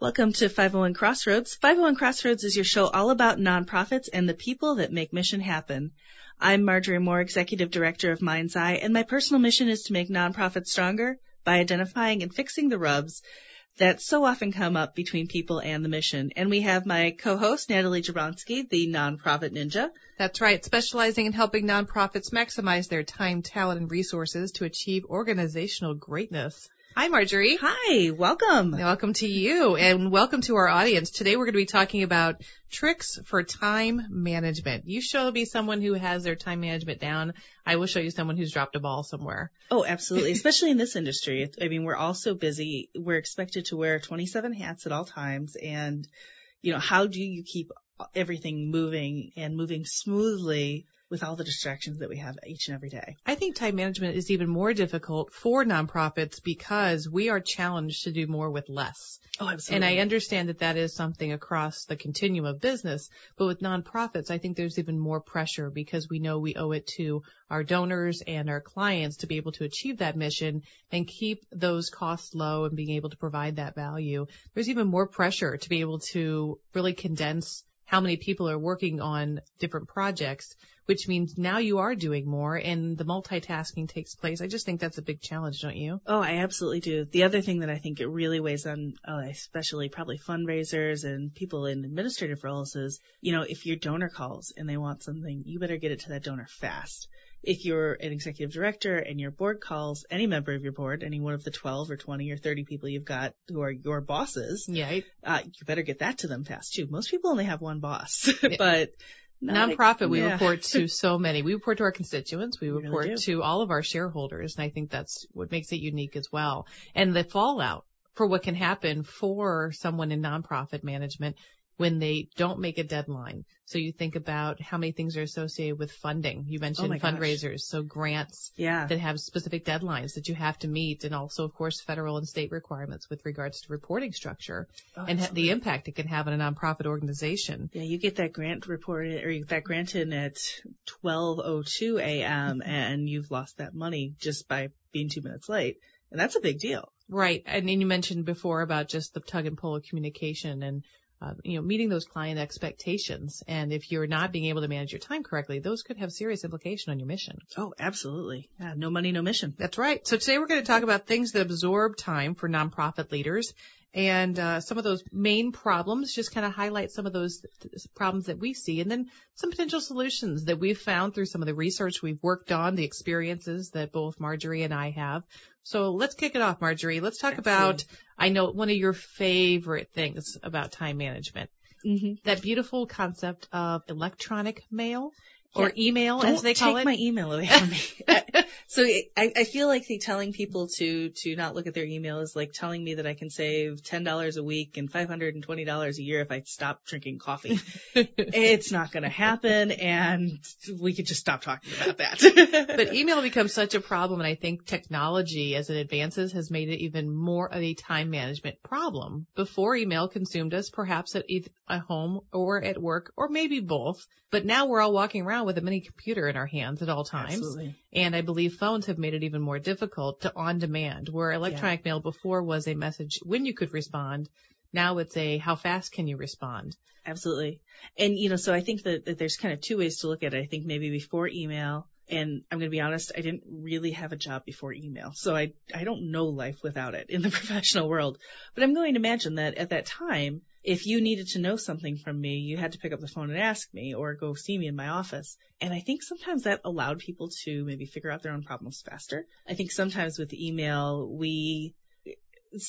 Welcome to 501 Crossroads. 501 Crossroads is your show all about nonprofits and the people that make mission happen. I'm Marjorie Moore, Executive Director of Mind's Eye, and my personal mission is to make nonprofits stronger by identifying and fixing the rubs that so often come up between people and the mission. And we have my co-host, Natalie Jablonski, the nonprofit ninja. That's right, specializing in helping nonprofits maximize their time, talent, and resources to achieve organizational greatness. Hi, Marjorie. Hi, welcome. Welcome to you and welcome to our audience. Today we're going to be talking about tricks for time management. You show me someone who has their time management down. I will show you someone who's dropped a ball somewhere. Oh, absolutely. Especially in this industry. I mean, we're all so busy. We're expected to wear 27 hats at all times. And, you know, how do you keep everything moving and moving smoothly with all the distractions that we have each and every day. I think time management is even more difficult for nonprofits because we are challenged to do more with less. Oh, absolutely. And I understand that that is something across the continuum of business, but with nonprofits, I think there's even more pressure because we know we owe it to our donors and our clients to be able to achieve that mission and keep those costs low and being able to provide that value. There's even more pressure to be able to really condense how many people are working on different projects which means now you are doing more and the multitasking takes place. I just think that's a big challenge, don't you? Oh, I absolutely do. The other thing that I think it really weighs on, uh, especially probably fundraisers and people in administrative roles is, you know, if your donor calls and they want something, you better get it to that donor fast. If you're an executive director and your board calls any member of your board, any one of the 12 or 20 or 30 people you've got who are your bosses, yeah, uh, you better get that to them fast too. Most people only have one boss, but Nonprofit, we yeah. report to so many. We report to our constituents. We we report really to all of our shareholders. And I think that's what makes it unique as well. And the fallout for what can happen for someone in nonprofit management when they don't make a deadline. So you think about how many things are associated with funding. You mentioned oh fundraisers, gosh. so grants yeah. that have specific deadlines that you have to meet and also of course federal and state requirements with regards to reporting structure oh, and the impact it can have on a nonprofit organization. Yeah, you get that grant reported or you get that grant in at 12:02 a.m. Mm-hmm. and you've lost that money just by being 2 minutes late. And that's a big deal. Right. And then you mentioned before about just the tug and pull of communication and uh, you know, meeting those client expectations. And if you're not being able to manage your time correctly, those could have serious implication on your mission. Oh, absolutely. Yeah, no money, no mission. That's right. So today we're going to talk about things that absorb time for nonprofit leaders and uh, some of those main problems, just kind of highlight some of those th- problems that we see and then some potential solutions that we've found through some of the research we've worked on, the experiences that both Marjorie and I have. So let's kick it off, Marjorie. Let's talk about, I know one of your favorite things about time management, mm-hmm. that beautiful concept of electronic mail or email as they call take it. my email away from me. so I, I feel like the telling people to to not look at their email is like telling me that I can save ten dollars a week and five hundred and twenty dollars a year if I stop drinking coffee. it's not going to happen, and we could just stop talking about that. but email becomes such a problem, and I think technology, as it advances, has made it even more of a time management problem. Before email consumed us, perhaps at either at home or at work, or maybe both. But now we're all walking around with a mini computer in our hands at all times. Absolutely. And I believe phones have made it even more difficult to on demand, where electronic yeah. mail before was a message when you could respond. Now it's a how fast can you respond? Absolutely. And, you know, so I think that, that there's kind of two ways to look at it. I think maybe before email, and I'm going to be honest, I didn't really have a job before email. So I, I don't know life without it in the professional world. But I'm going to imagine that at that time, if you needed to know something from me, you had to pick up the phone and ask me or go see me in my office. And I think sometimes that allowed people to maybe figure out their own problems faster. I think sometimes with email, we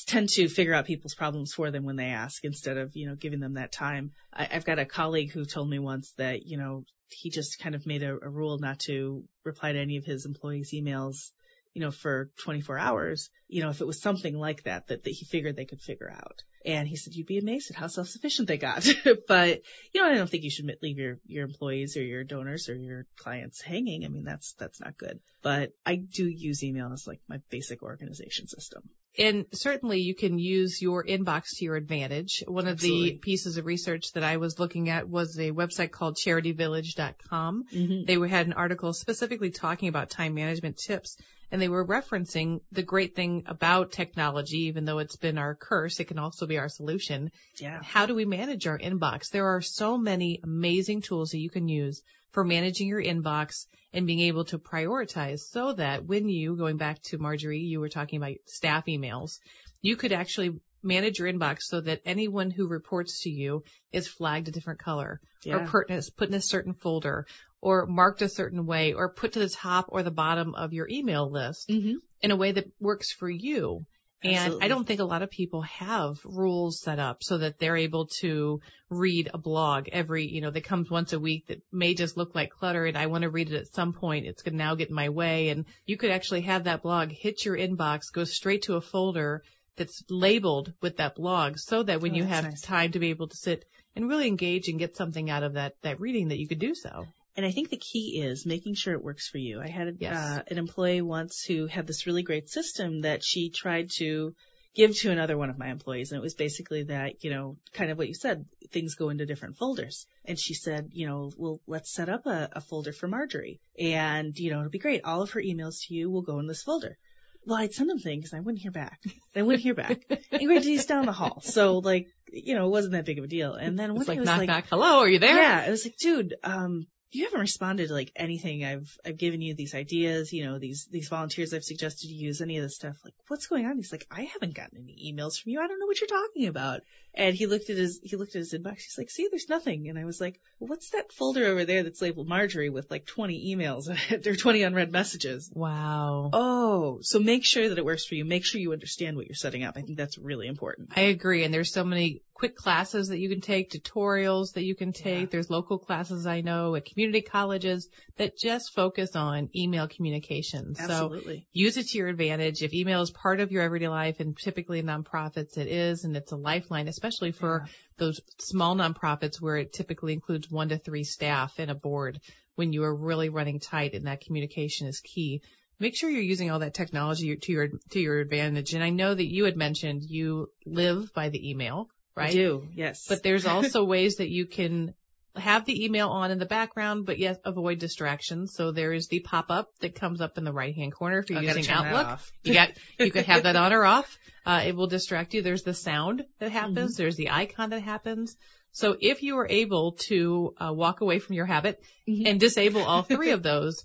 tend to figure out people's problems for them when they ask instead of, you know, giving them that time. I, have got a colleague who told me once that, you know, he just kind of made a, a rule not to reply to any of his employees' emails you know, for 24 hours, you know, if it was something like that, that, that he figured they could figure out. And he said, you'd be amazed at how self-sufficient they got. but, you know, I don't think you should leave your, your employees or your donors or your clients hanging. I mean, that's, that's not good. But I do use email as like my basic organization system. And certainly you can use your inbox to your advantage. One of Absolutely. the pieces of research that I was looking at was a website called charityvillage.com. Mm-hmm. They had an article specifically talking about time management tips. And they were referencing the great thing about technology, even though it's been our curse, it can also be our solution. Yeah. How do we manage our inbox? There are so many amazing tools that you can use for managing your inbox and being able to prioritize so that when you, going back to Marjorie, you were talking about staff emails, you could actually manage your inbox so that anyone who reports to you is flagged a different color Yeah. or put in, a, put in a certain folder or marked a certain way or put to the top or the bottom of your email list Mm-hmm. in a way that works for you. And Absolutely. I don't think a lot of people have rules set up so that they're able to read a blog every, you know, that comes once a week that may just look like clutter and I want to read it at some point. It's going to now get in my way. And you could actually have that blog hit your inbox, go straight to a folder that's labeled with that blog so that when Oh, you have nice. time to be able to sit and really engage and get something out of that, that reading that you could do so. And I think the key is making sure it works for you. I had Yes. uh, an employee once who had this really great system that she tried to give to another one of my employees. And it was basically that, you know, kind of what you said, things go into different folders. And she said, you know, well, let's set up a, a folder for Marjorie. And, you know, it'll be great. All of her emails to you will go in this folder. Well, I'd send them things and I wouldn't hear back. I wouldn't hear back. and granted, he's down the hall. So like, you know, it wasn't that big of a deal. And then one It's day like was knock like, knock. Hello, are you there? yeah, it was like, dude, um, you haven't responded to like anything I've I've given you these ideas, you know, these these volunteers I've suggested you use, any of this stuff. Like, what's going on? He's like, I haven't gotten any emails from you. I don't know what you're talking about. And he looked at his he looked at his inbox. He's like, see, there's nothing. And I was like, well, what's that folder over there that's labeled Marjorie with like 20 emails? There are 20 unread messages. Wow. Oh, so make sure that it works for you. Make sure you understand what you're setting up. I think that's really important. I agree. And there's so many quick classes that you can take, tutorials that you can take. Yeah. There's local classes I know at community colleges that just focus on email communication. So use it to your advantage. If email is part of your everyday life and typically in nonprofits it is and it's a lifeline, especially for those small nonprofits where it typically includes one to three staff and a board when you are really running tight and that communication is key. Make sure you're using all that technology to your to your advantage. And I know that you had mentioned you live by the email, right? I do. Yes. But there's also ways that you can have the email on in the background, but yet avoid distractions. So there is the pop-up that comes up in the right-hand corner if you're I using Outlook. You got, you can have that on or off. Uh, it will distract you. There's the sound that Mm-hmm. happens. There's the icon that happens. So if you are able to uh, walk away from your habit Mhm. and disable all three of those,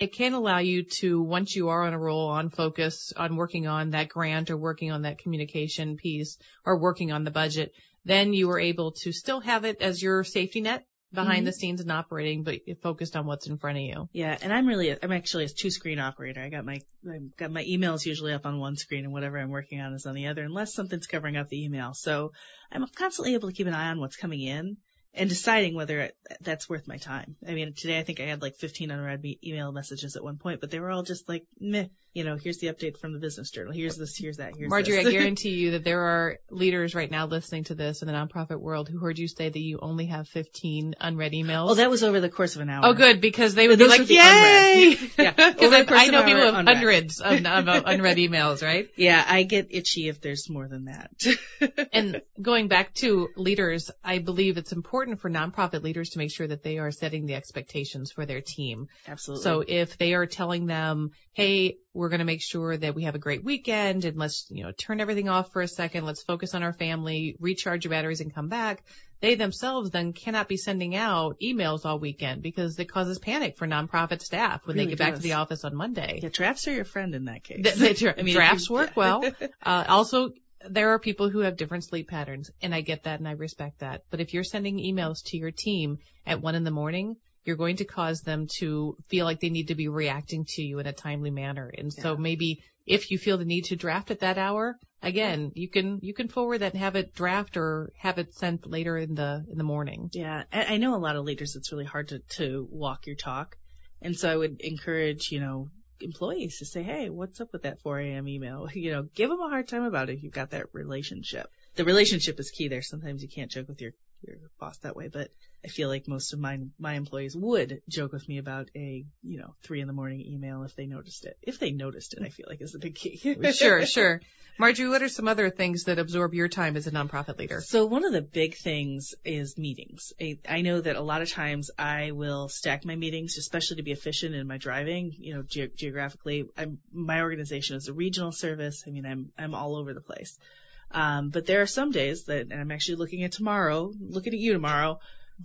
it can allow you to, once you are on a roll, on focus, on working on that grant or working on that communication piece or working on the budget, then you are able to still have it as your safety net behind Mhm. the scenes and operating, but focused on what's in front of you. Yeah, and I'm really, I'm actually a two screen operator. I got my, I've got my emails usually up on one screen and whatever I'm working on is on the other, unless something's covering up the email. So I'm constantly able to keep an eye on what's coming in and deciding whether it, that's worth my time. I mean, today I think I had like 15 unread email messages at one point, but they were all just like, meh, you know, here's the update from the business journal. Here's this, here's that, here's Marjorie, I guarantee you that there are leaders right now listening to this in the nonprofit world who heard you say that you only have 15 unread emails. oh, that was over the course of an hour. Oh, good, because they would But be like, yay! Yeah, Because I, the course I of know people have unread. hundreds of, of unread emails, right? Yeah, I get itchy if there's more than that. And going back to leaders, I believe it's important for nonprofit leaders to make sure that they are setting the expectations for their team. Absolutely. So if they are telling them, hey, we're going to make sure that we have a great weekend and let's, you know, turn everything off for a second. Let's focus on our family, recharge your batteries and come back. They themselves then cannot be sending out emails all weekend because it causes panic for nonprofit staff when they Really get back to the office on Monday. yeah, drafts are your friend in that case. Th- they dra- I mean, drafts work well. Uh, also, there are people who have different sleep patterns, and I get that and I respect that. But if you're sending emails to your team at one in the morning, you're going to cause them to feel like they need to be reacting to you in a timely manner. And so maybe if you feel the need to draft at that hour, again, you can, you can forward that and have it draft or have it sent later in the, in the morning. Yeah, I I know a lot of leaders. It's really hard to to walk your talk, and so I would encourage you know employees to say, hey, what's up with that 4 a.m. email? You know, give them a hard time about it if you've got that relationship. The relationship is key there. Sometimes you can't joke with your your boss that way, but I feel like most of my my employees would joke with me about a you know three in the morning email if they noticed it. If they noticed it, I feel like is the big key. sure, sure. Marjorie, what are some other things that absorb your time as a nonprofit leader? So one of the big things is meetings. I, I know that a lot of times I will stack my meetings, especially to be efficient in my driving. You know, ge- geographically, I'm, my organization is a regional service. I mean, I'm I'm all over the place. Um, but there are some days that, and I'm actually looking at tomorrow, looking at you tomorrow,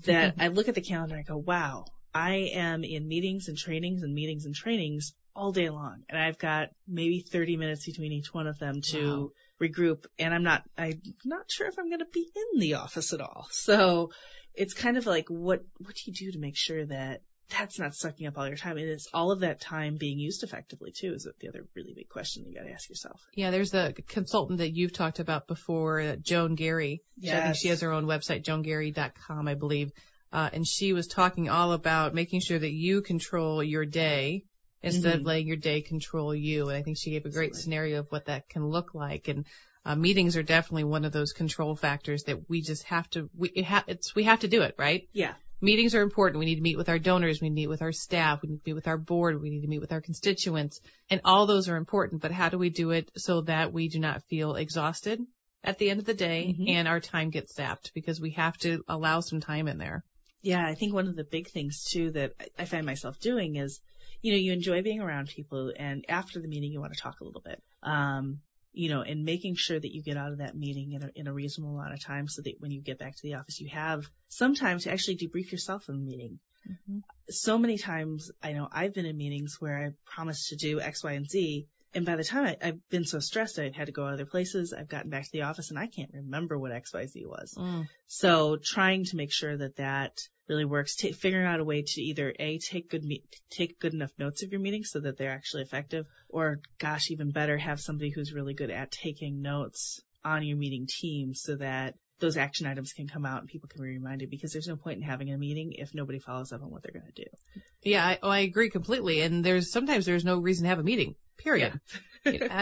that I look at the calendar and I go, wow, I am in meetings and trainings and meetings and trainings all day long. And I've got maybe 30 minutes between each one of them to wow. regroup. And I'm not, I'm not sure if I'm going to be in the office at all. So it's kind of like, what, what do you do to make sure that that's not sucking up all your time. And it's all of that time being used effectively too is the other really big question you got to ask yourself. Yeah, there's a consultant that you've talked about before, uh, Joan Garry. Yes. I think she has her own website, joangarry.com, I believe. Uh, and she was talking all about making sure that you control your day instead mm-hmm. of letting your day control you. And I think she gave a great Absolutely. scenario of what that can look like. And uh, meetings are definitely one of those control factors that we just have to we it ha- it's we have to do it right yeah meetings are important. We need to meet with our donors. We need to meet with our staff. We need to meet with our board. We need to meet with our constituents. And all those are important. But how do we do it so that we do not feel exhausted at the end of the day mm-hmm. and our time gets zapped because we have to allow some time in there. Yeah, I think one of the big things too that I find myself doing is, you know, you enjoy being around people and after the meeting you want to talk a little bit. Um, you know, and making sure that you get out of that meeting in a, in a reasonable amount of time so that when you get back to the office, you have some time to actually debrief yourself in the meeting. Mm-hmm. So many times, I know I've been in meetings where I promised to do X, Y, and Z, and by the time I, have been so stressed, I've had to go other places. I've gotten back to the office and I can't remember what XYZ was. Mm. So trying to make sure that that really works, t- figuring out a way to either A, take good, me- take good enough notes of your meetings so that they're actually effective or gosh, even better, have somebody who's really good at taking notes on your meeting team so that those action items can come out and people can be reminded because there's no point in having a meeting if nobody follows up on what they're going to do. Yeah, I, oh, I agree completely. And there's sometimes there's no reason to have a meeting. Period. Yeah.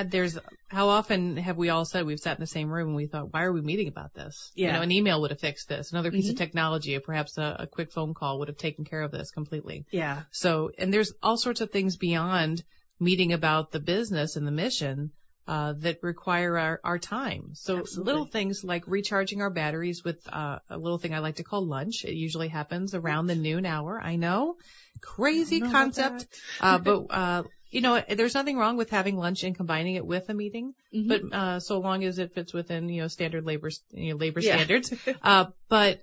There's how often have we all said we've sat in the same room and we thought, why are we meeting about this? Yeah. You know, an email would have fixed this. Another piece mm-hmm. of technology, or perhaps a, a quick phone call would have taken care of this completely. Yeah. So, and there's all sorts of things beyond meeting about the business and the mission uh, that require our, our time. So Absolutely. little things like recharging our batteries with uh, a little thing I like to call lunch. It usually happens around the noon hour. I know, crazy I concept, uh, but uh, you know, there's nothing wrong with having lunch and combining it with a meeting, mm-hmm. but uh, so long as it fits within you know standard labor you know, labor yeah. standards. uh, but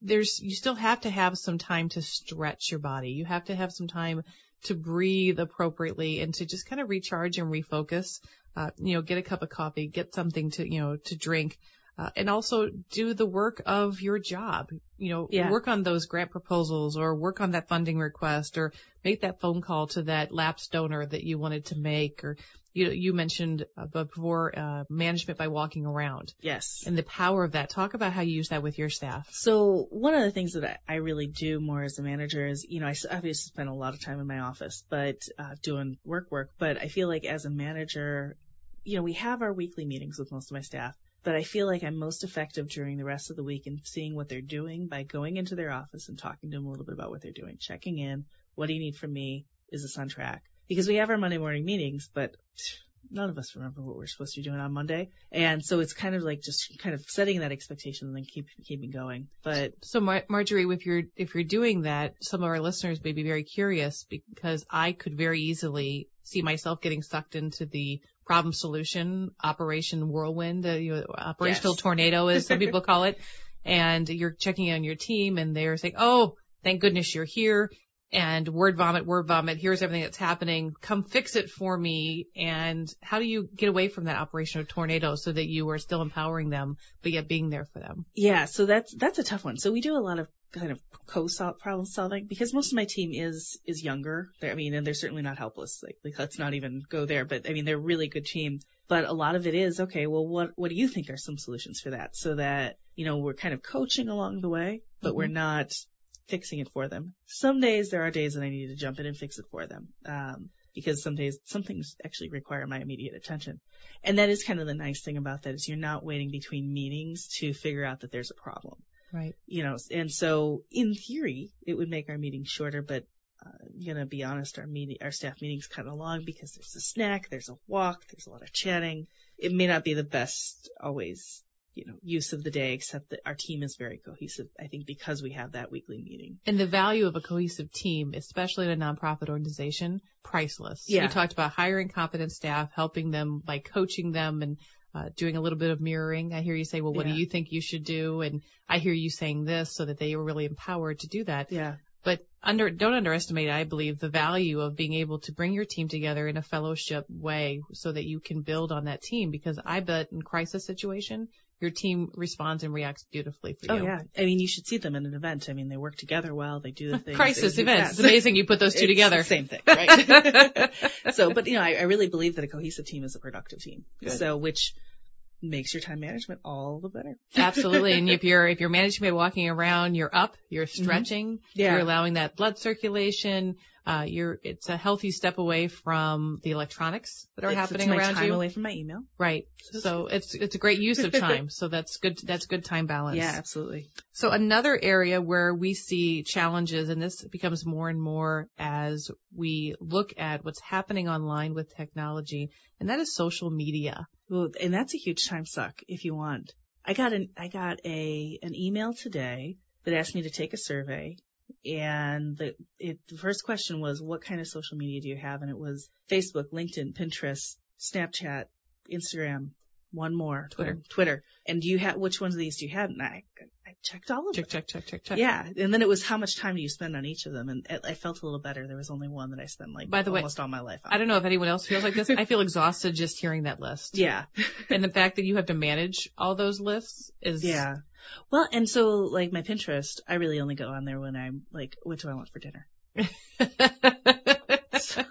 there's you still have to have some time to stretch your body. You have to have some time to breathe appropriately and to just kind of recharge and refocus uh, you know, get a cup of coffee, get something to, you know, to drink, uh, and also do the work of your job. You know, yeah. work on those grant proposals or work on that funding request or make that phone call to that lapsed donor that you wanted to make or, you you mentioned uh, before uh, management by walking around. Yes. And the power of that. Talk about how you use that with your staff. So one of the things that I really do more as a manager is, you know, I obviously spend a lot of time in my office, but uh, doing work work. But I feel like as a manager, you know, we have our weekly meetings with most of my staff. But I feel like I'm most effective during the rest of the week in seeing what they're doing by going into their office and talking to them a little bit about what they're doing, checking in. What do you need from me? Is this on track? because we have our Monday morning meetings, but none of us remember what we're supposed to be doing on Monday. And so it's kind of like just kind of setting that expectation and then keep keeping going. But so Mar- Marjorie, if you're if you're doing that, some of our listeners may be very curious because I could very easily see myself getting sucked into the problem solution operation whirlwind, uh, you know, operational yes. tornado as some people call it. And you're checking in on your team and they're saying, Oh, thank goodness you're here and word vomit, word vomit. Here's everything that's happening. Come fix it for me. And how do you get away from that operational tornado so that you are still empowering them, but yet being there for them? Yeah. So that's, that's a tough one. So we do a lot of kind of co-problem solving because most of my team is, is younger. They're, I mean, and they're certainly not helpless. Like, like, let's not even go there, but I mean, they're a really good team. But a lot of it is, okay, well, what, what do you think are some solutions for that? So that, you know, we're kind of coaching along the way, but mm-hmm. we're not fixing it for them. Some days there are days that I need to jump in and fix it for them. Um, because some days some things actually require my immediate attention. And that is kind of the nice thing about that is you're not waiting between meetings to figure out that there's a problem. Right. You know, and so in theory, it would make our meetings shorter, but uh, I'm gonna be honest, our meeting, our staff meetings kind of long because there's a snack, there's a walk, there's a lot of chatting. It may not be the best always, you know, use of the day, except that our team is very cohesive. I think because we have that weekly meeting. And the value of a cohesive team, especially in a nonprofit organization, priceless. Yeah. You talked about hiring competent staff, helping them by coaching them and uh, doing a little bit of mirroring. I hear you say, well, what Yeah. do you think you should do? And I hear you saying this so that they are really empowered to do that. Yeah. But under, don't underestimate, I believe, the value of being able to bring your team together in a fellowship way so that you can build on that team because I bet in crisis situation, your team responds and reacts beautifully for oh, you. Oh yeah. I mean, you should see them in an event. I mean, they work together well. They do the things. Crisis events. fast. It's amazing you put those two It's together. the same thing, right? so, but you know, I, I really believe that a cohesive team is a productive team. Good. So, which makes your time management all the better. Absolutely. And if you're, if you're managing by walking around, you're up, you're Mm-hmm. stretching, Yeah. you're allowing that blood circulation, uh, you're, it's a healthy step away from the electronics that are It's- happening it's around time you. away from my email. Right. So it's, it's a great use of time. So that's good, that's good time balance. Yeah, absolutely. So another area where we see challenges, and this becomes more and more as we look at what's happening online with technology, and that is social media. Well, and that's a huge time suck if you want. I got an I got a an email today that asked me to take a survey, and the it, the first question was, "What kind of social media do you have?" And it was Facebook, LinkedIn, Pinterest, Snapchat, Instagram, one more, Twitter. Twitter. And do you have which ones of these do you have? And I checked all of them. Check, check, check, check, check. Yeah, and then it was how much time do you spend on each of them, and I I felt a little better. There was only one that I spent like By the way, almost all my life on. I don't know if anyone else feels like this. I feel exhausted just hearing that list. Yeah. And the fact that you have to manage all those lists is Yeah. Well, and so like my Pinterest, I really only go on there when I'm like, what do I want for dinner? so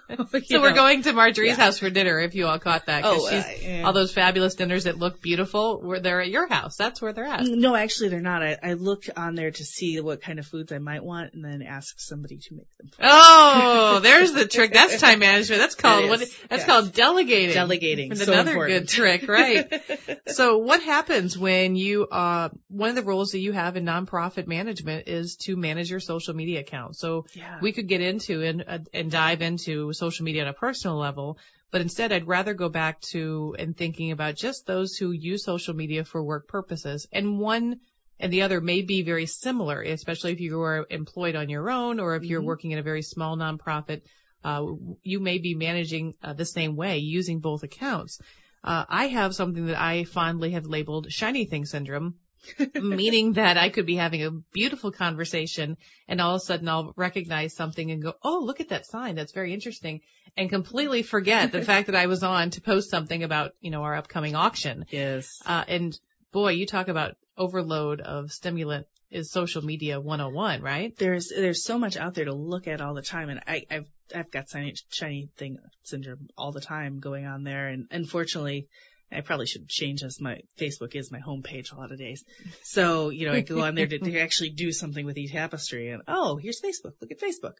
You we're going to Marjorie's Yeah. house for dinner if you all caught that. Oh, she's, uh, yeah. all those fabulous dinners that look beautiful, were they're at your house. That's where they're at. No, actually they're not. I, I look on there to see what kind of foods I might want and then ask somebody to make them. Oh, there's the trick. That's time management. That's called what? That's yes. called delegating. Delegating. So another important. good trick, right? so what happens when you, uh, one of the roles that you have in nonprofit management is to manage your social media account. So Yeah. we could get into and, uh, and dive into social media on a personal level, but instead I'd rather go back to and thinking about just those who use social media for work purposes. And one and the other may be very similar, especially if you are employed on your own or if you're Mhm. working in a very small nonprofit. Uh, you may be managing uh, the same way using both accounts. Uh, I have something that I fondly have labeled shiny thing syndrome, meaning that I could be having a beautiful conversation and all of a sudden I'll recognize something and go, oh, look at that sign. That's very interesting and completely forget the fact that I was on to post something about, you know, our upcoming auction. yes. Uh, and boy, you talk about overload of stimulant is social media 101, right? There's there's so much out there to look at all the time, and I, I've I've got shiny, shiny thing syndrome all the time going on there, and unfortunately, I probably should change as my Facebook is my homepage a lot of days. So you know I go on there to, to actually do something with eTapestry, and oh here's Facebook. Look at Facebook.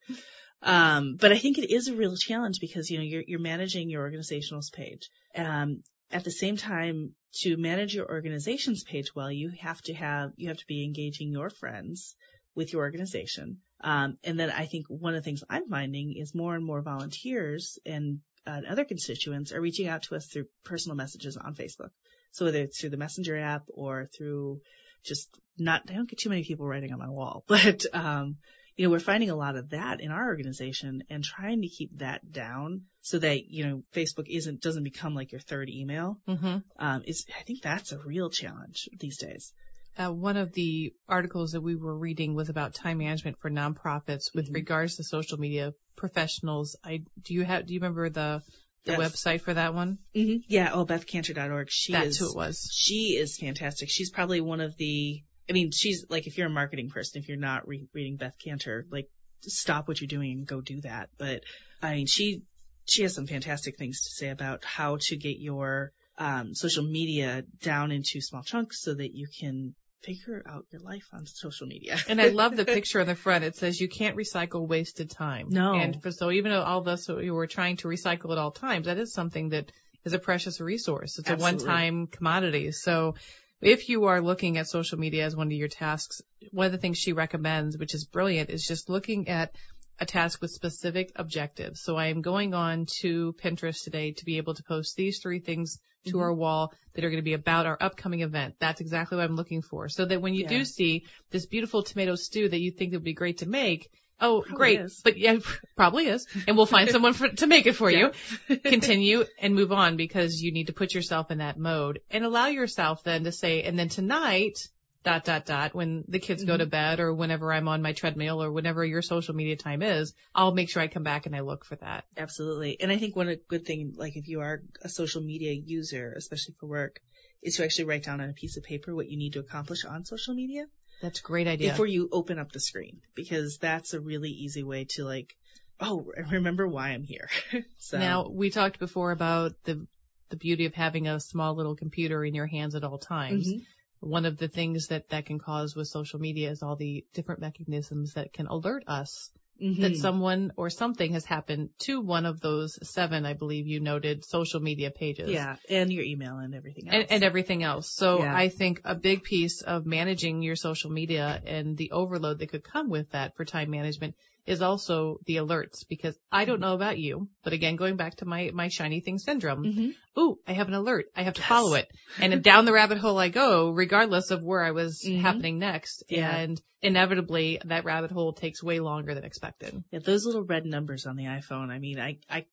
Um, but I think it is a real challenge because you know you're you're managing your organizational's page. Um, at the same time, to manage your organization's page well, you have to have you have to be engaging your friends with your organization. Um, and then I think one of the things I'm finding is more and more volunteers and uh, other constituents are reaching out to us through personal messages on Facebook. So whether it's through the messenger app or through just not, I don't get too many people writing on my wall, but, um, you know, we're finding a lot of that in our organization and trying to keep that down so that, you know, Facebook isn't, doesn't become like your third email. Mm-hmm. Um, is, I think that's a real challenge these days. Uh, one of the articles that we were reading was about time management for nonprofits with Mhm. regards to social media professionals. I do you have do you remember the the website for that one? hmm Yeah. Oh, BethKanter.org. She That's is, who it was. she is fantastic. She's probably one of the, I mean, she's like, if you're a marketing person, if you're not re- reading Beth Kanter, like, stop what you're doing and go do that. But I mean, she, she has some fantastic things to say about how to get your, um, social media down into small chunks so that you can figure out your life on social media. And I love the picture on the front. It says you can't recycle wasted time. No. And for, so even though all of us who were trying to recycle at all times, that is something that is a precious resource. It's Absolutely. a one-time commodity. So if you are looking at social media as one of your tasks, one of the things she recommends, which is brilliant, is just looking at a task with specific objectives. So I am going on to Pinterest today to be able to post these three things to Mhm. our wall that are going to be about our upcoming event. That's exactly what I'm looking for. So that when you Yeah. do see this beautiful tomato stew that you think it would be great to make, oh, Probably great. is. But yeah, probably is. And we'll find someone for, to make it for you continue and move on because you need to put yourself in that mode and allow yourself then to say, and then tonight, dot, dot, dot, when the kids go to bed or whenever I'm on my treadmill or whenever your social media time is, I'll make sure I come back and I look for that. Absolutely. And I think one good thing, like if you are a social media user, especially for work, is to actually write down on a piece of paper what you need to accomplish on social media That's a great idea. before you open up the screen, because that's a really easy way to like, oh, remember why I'm here. so Now, we talked before about the, the beauty of having a small little computer in your hands at all times. Mhm. One of the things that that can cause with social media is all the different mechanisms that can alert us that Mhm. someone or something has happened to one of those seven, I believe you noted, social media pages. yeah, and your email and everything else. And, and everything else. So Yeah. I think a big piece of managing your social media and the overload that could come with that for time management is also the alerts because I don't know about you, but again, going back to my, my shiny thing syndrome, Mhm. ooh, I have an alert. I have to Yes. follow it. And down the rabbit hole I go, regardless of where I was Mhm. happening next. Yeah. And inevitably that rabbit hole takes way longer than expected. Yeah, those little red numbers on the iPhone. I mean, I, I,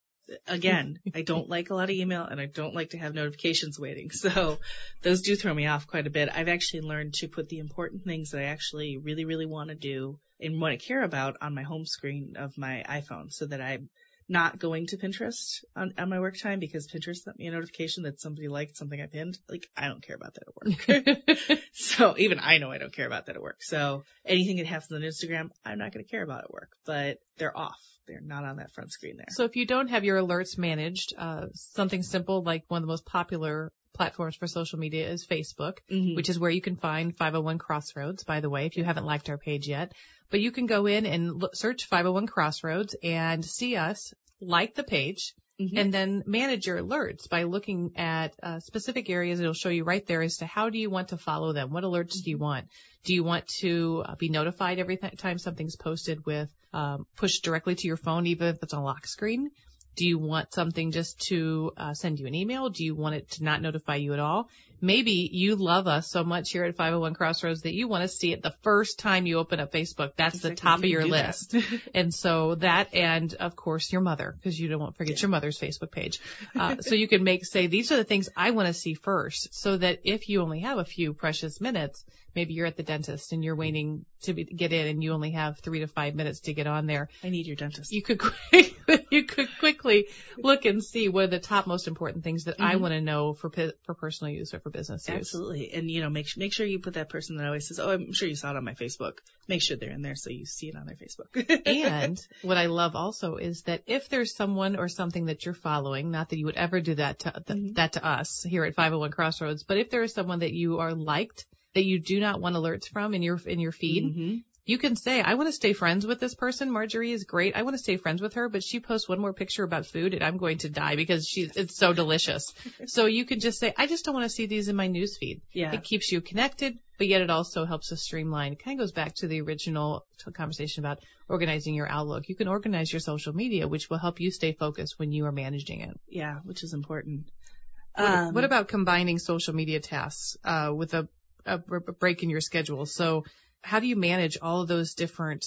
again, I don't like a lot of email and I don't like to have notifications waiting. So those do throw me off quite a bit. I've actually learned to put the important things that I actually really, really want to do and want to care about on my home screen of my iPhone so that I'm not going to Pinterest on, on my work time because Pinterest sent me a notification that somebody liked something I pinned. Like, I don't care about that at work. So even I know I don't care about that at work. So anything that happens on Instagram, I'm not going to care about at work, but they're off. They're not on that front screen there. So if you don't have your alerts managed, uh, something simple like one of the most popular platforms for social media is Facebook, Mhm. which is where you can find 501 Crossroads, by the way, if you haven't liked our page yet. But you can go in and look, search 501 Crossroads and see us, like the page, Mhm. and then manage your alerts by looking at uh, specific areas. It'll show you right there as to how do you want to follow them? What alerts do you want? Do you want to uh, be notified every th- time something's posted with um, pushed directly to your phone, even if it's on lock screen? Do you want something just to uh, send you an email? Do you want it to not notify you at all? Maybe you love us so much here at 501 Crossroads that you want to see it the first time you open up Facebook. That's the top of your can do that. list. And so that, and of course your mother, because you don't want to forget Yeah. your mother's Facebook page. Uh, so you can make, say, these are the things I want to see first, so that if you only have a few precious minutes, maybe you're at the dentist and you're waiting to be, get in and you only have three to five minutes to get on there. I need your dentist. You could quick, you could quickly look and see what are the top most important things that I Mhm. want to know for for personal use or for business use. Absolutely. And you know, make make sure you put that person that always says, "Oh, I'm sure you saw it on my Facebook." Make sure they're in there so you see it on their Facebook. and what I love also is that if there's someone or something that you're following, not that you would ever do that to th- Mhm. that to us here at 501 Crossroads, but if there is someone that you are liked that you do not want alerts from in your in your feed, Mhm. You can say, I want to stay friends with this person. Marjorie is great. I want to stay friends with her, but she posts one more picture about food and I'm going to die because she's, it's so delicious. so you can just say, I just don't want to see these in my newsfeed. Yeah. It keeps you connected, but yet it also helps us streamline. It kind of goes back to the original conversation about organizing your outlook. You can organize your social media, which will help you stay focused when you are managing it. Yeah, which is important. What, Um, what about combining social media tasks uh, with a, a br- break in your schedule? So, how do you manage all of those different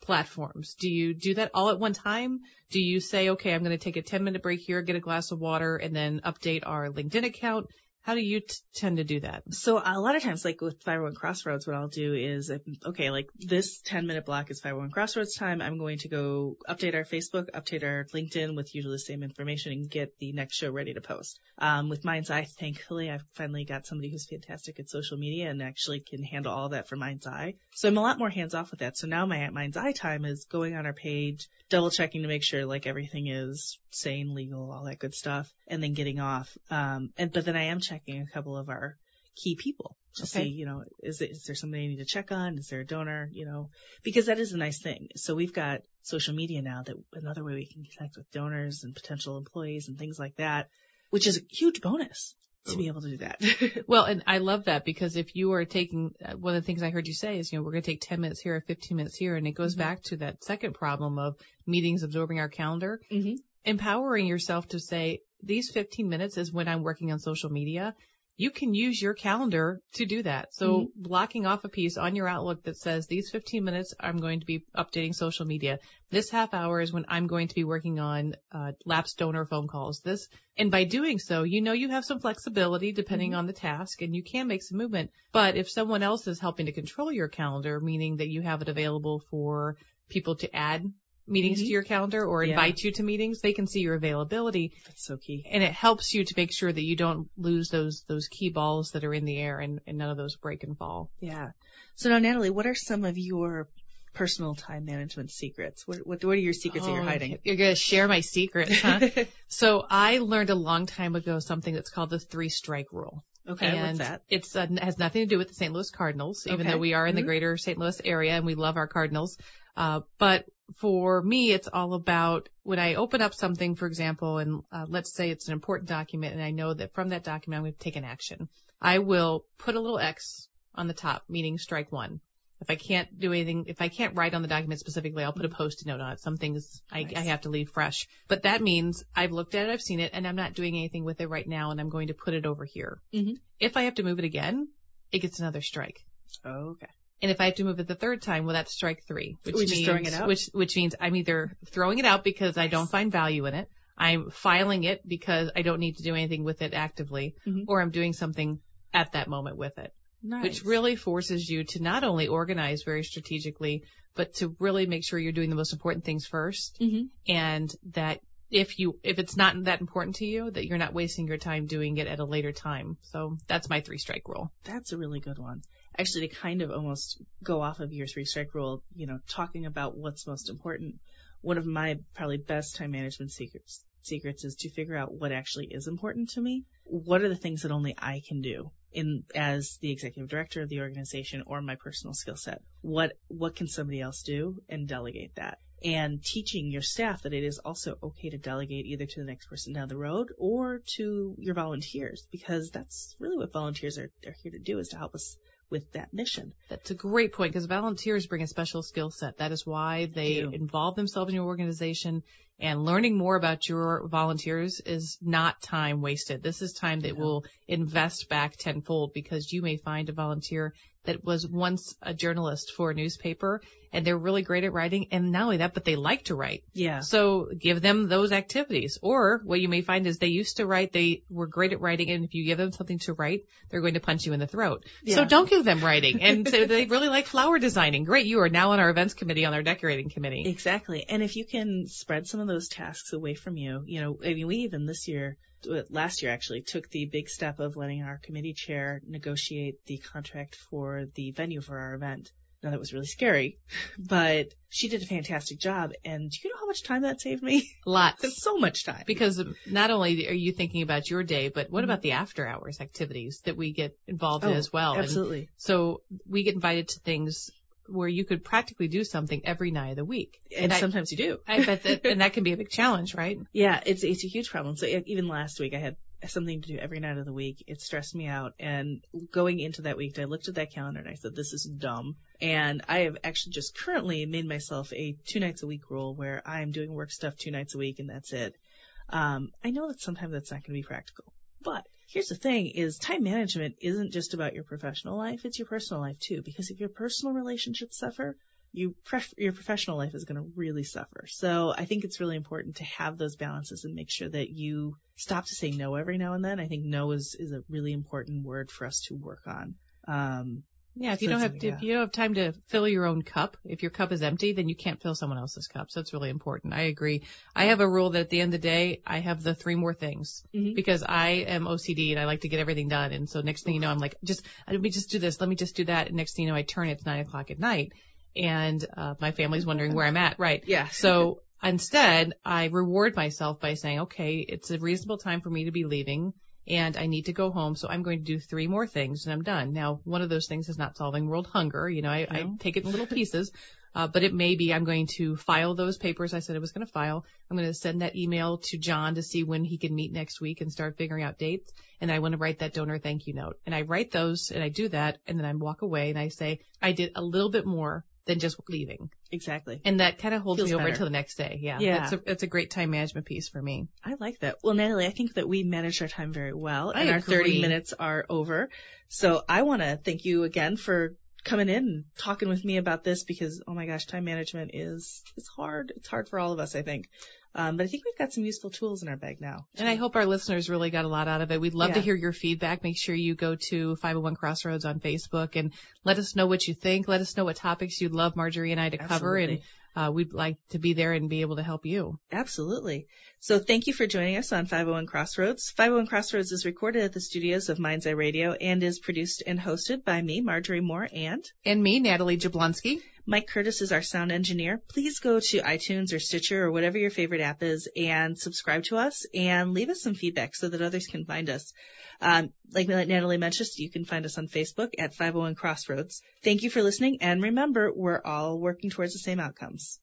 platforms? Do you do that all at one time? Do you say, okay, I'm going to take a 10 minute break here, get a glass of water, and then update our LinkedIn account? How do you t- tend to do that? So a lot of times, like with 501 Crossroads, what I'll do is, okay, like this 10 minute block is 501 Crossroads time. I'm going to go update our Facebook, update our LinkedIn with usually the same information and get the next show ready to post. Um, with Mind's Eye, thankfully, I've finally got somebody who's fantastic at social media and actually can handle all that for Mind's Eye. So I'm a lot more hands off with that. So now my Mind's Eye time is going on our page, double checking to make sure like everything is sane, legal, all that good stuff, and then getting off. Um, and, but then I am checking a couple of our key people to Okay. see, you know, is it, is there somebody I need to check on? Is there a donor? You know, because that is a nice thing. So we've got social media now that another way we can connect with donors and potential employees and things like that, which is a huge bonus. to be able to do that. Well, and I love that because if you are taking uh, one of the things I heard you say is, you know, we're going to take 10 minutes here or 15 minutes here. And it goes Mhm. back to that second problem of meetings absorbing our calendar, hmm empowering yourself to say, these 15 minutes is when I'm working on social media. You can use your calendar to do that. So blocking off a piece on your Outlook that says these 15 minutes I'm going to be updating social media. This half hour is when I'm going to be working on uh, lapsed donor phone calls. This, and by doing so, you know you have some flexibility depending Mhm. on the task and you can make some movement. But if someone else is helping to control your calendar, meaning that you have it available for people to add meetings Mhm. to your calendar or Yeah. invite you to meetings, they can see your availability That's so key. and it helps you to make sure that you don't lose those those key balls that are in the air and, and none of those break and fall. Yeah. So now, Natalie, what are some of your personal time management secrets? What what, what are your secrets that you're Oh, hiding? You're gonna share my secrets, huh? so I learned a long time ago something that's called the three strike rule. okay, and what's that? It's uh, has nothing to do with the St. Louis Cardinals, even Okay. though we are in the Mhm. greater St. Louis area and we love our Cardinals. Uh, but for me, it's all about when I open up something, for example, and uh, let's say it's an important document, and I know that from that document I'm going to take an action. I will put a little X on the top, meaning strike one. If I can't do anything, if I can't write on the document specifically, I'll put a post-it note on it. Some things I, Nice. I have to leave fresh. But that means I've looked at it, I've seen it, and I'm not doing anything with it right now, and I'm going to put it over here. Mhm. If I have to move it again, it gets another strike. Okay. And if I have to move it the third time, well, that's strike three, which is means throwing it out? which which means I'm either throwing it out because I don't find value in it, I'm filing it because I don't need to do anything with it actively, Mhm. or I'm doing something at that moment with it, Nice. which really forces you to not only organize very strategically, but to really make sure you're doing the most important things first, hmm and that if you if it's not that important to you, that you're not wasting your time doing it at a later time. So that's my three strike rule. That's a really good one. Actually, to kind of almost go off of your three strike rule, you know, talking about what's most important. One of my probably best time management secrets secrets is to figure out what actually is important to me. What are the things that only I can do in as the executive director of the organization or my personal skill set? What what can somebody else do and delegate that? And teaching your staff that it is also okay to delegate either to the next person down the road or to your volunteers because that's really what volunteers are, are here to do is to help us with that mission. That's a great point because volunteers bring a special skill set. That is why they involve themselves in your organization and learning more about your volunteers is not time wasted. This is time that No. will invest back tenfold because you may find a volunteer that was once a journalist for a newspaper and they're really great at writing and not only that, but they like to write. Yeah. So give them those activities. Or what you may find is they used to write, they were great at writing, and if you give them something to write, they're going to punch you in the throat. So don't give them writing. And so they really like flower designing. Great, you are now on our events committee, on our decorating committee. Exactly. And if you can spread some of those tasks away from you, you know, I mean, we even this year, Uh, last year actually, took the big step of letting our committee chair negotiate the contract for the venue for our event. Now that was really scary, but she did a fantastic job. And do you know how much time that saved me? Lots. So much time. Because not only are you thinking about your day, but what about the after hours activities that we get involved in Oh, as well? And Absolutely. so we get invited to things where you could practically do something every night of the week. And, I- sometimes you do. I bet that, and that can be a big challenge, right? Yeah, it's it's a huge problem. So even last week, I had something to do every night of the week. It stressed me out. And going into that week, I looked at that calendar and I said, "This is dumb." And I have actually just currently made myself a two nights a week rule where I'm doing work stuff two nights a week and that's it. Um, I know that sometimes that's not going to be practical, but here's the thing: is time management isn't just about your professional life; it's your personal life too. Because if your personal relationships suffer, you pref- your professional life is going to really suffer. So I think it's really important to have those balances and make sure that you stop to say no every now and then. I think no is is a really important word for us to work on. Um, Yeah, if you don't have yeah. if you don't have time to fill your own cup, if your cup is empty, then you can't fill someone else's cup. So it's really important. I agree. I have a rule that at the end of the day, I have the three more things Mhm. because I am OCD and I like to get everything done. And so next thing you know, I'm like, just let me just do this, let me just do that. And next thing you know, I turn it's nine o'clock at night, and uh, my family's wondering where I'm at. Right. yeah. So instead, I reward myself by saying, okay, it's a reasonable time for me to be leaving. And I need to go home. So I'm going to do three more things and I'm done. Now, one of those things is not solving world hunger. You know, I, no. I take it in little pieces. Uh, but it may be I'm going to file those papers I said I was going to file. I'm going to send that email to John to see when he can meet next week and start figuring out dates. And I want to write that donor thank you note. And I write those and I do that and then I walk away and I say I did a little bit more than just leaving. Exactly. And that kind of holds Feels me over better. until the next day. Yeah. Yeah. It's a, it's a great time management piece for me. I like that. Well, Natalie, I think that we managed our time very well I and agree. our 30 minutes are over. So I want to thank you again for coming in and talking with me about this because oh my gosh, time management is it's hard. It's hard for all of us, I think. Um, but I think we've got some useful tools in our bag now. And I hope our listeners really got a lot out of it. We'd love yeah. to hear your feedback. Make sure you go to 501 Crossroads on Facebook and let us know what you think. Let us know what topics you'd love Marjorie and I to Absolutely. cover and uh, we'd like to be there and be able to help you. Absolutely. So thank you for joining us on 501 Crossroads. 501 Crossroads is recorded at the studios of Mind's Eye Radio and is produced and hosted by me, Marjorie Moore, and and me, Natalie Jablonski. Mike Curtis is our sound engineer. Please go to iTunes or Stitcher or whatever your favorite app is and subscribe to us and leave us some feedback so that others can find us. Um, like Natalie mentioned, you can find us on Facebook at 501 Crossroads. Thank you for listening, and remember, we're all working towards the same outcomes.